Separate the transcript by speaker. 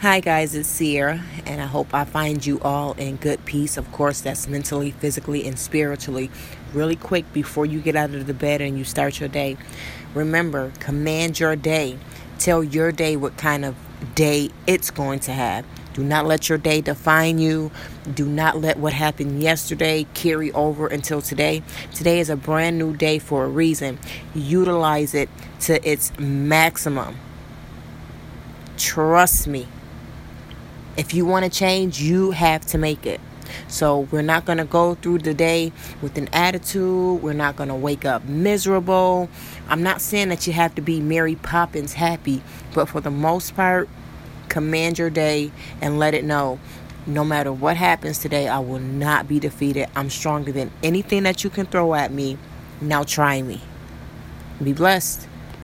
Speaker 1: Hi, guys, it's Sierra, and I hope I find you all in good peace. Of course, that's mentally, physically, and spiritually. Really quick before you get out of the bed and you start your day, remember command your day. Tell your day what kind of day it's going to have. Do not let your day define you. Do not let what happened yesterday carry over until today. Today is a brand new day for a reason. Utilize it to its maximum. Trust me. If you want to change, you have to make it. So we're not going to go through the day with an attitude. We're not going to wake up miserable. I'm not saying that you have to be Mary Poppins happy, but for the most part, command your day and let it know no matter what happens today, I will not be defeated. I'm stronger than anything that you can throw at me. Now try me. Be blessed.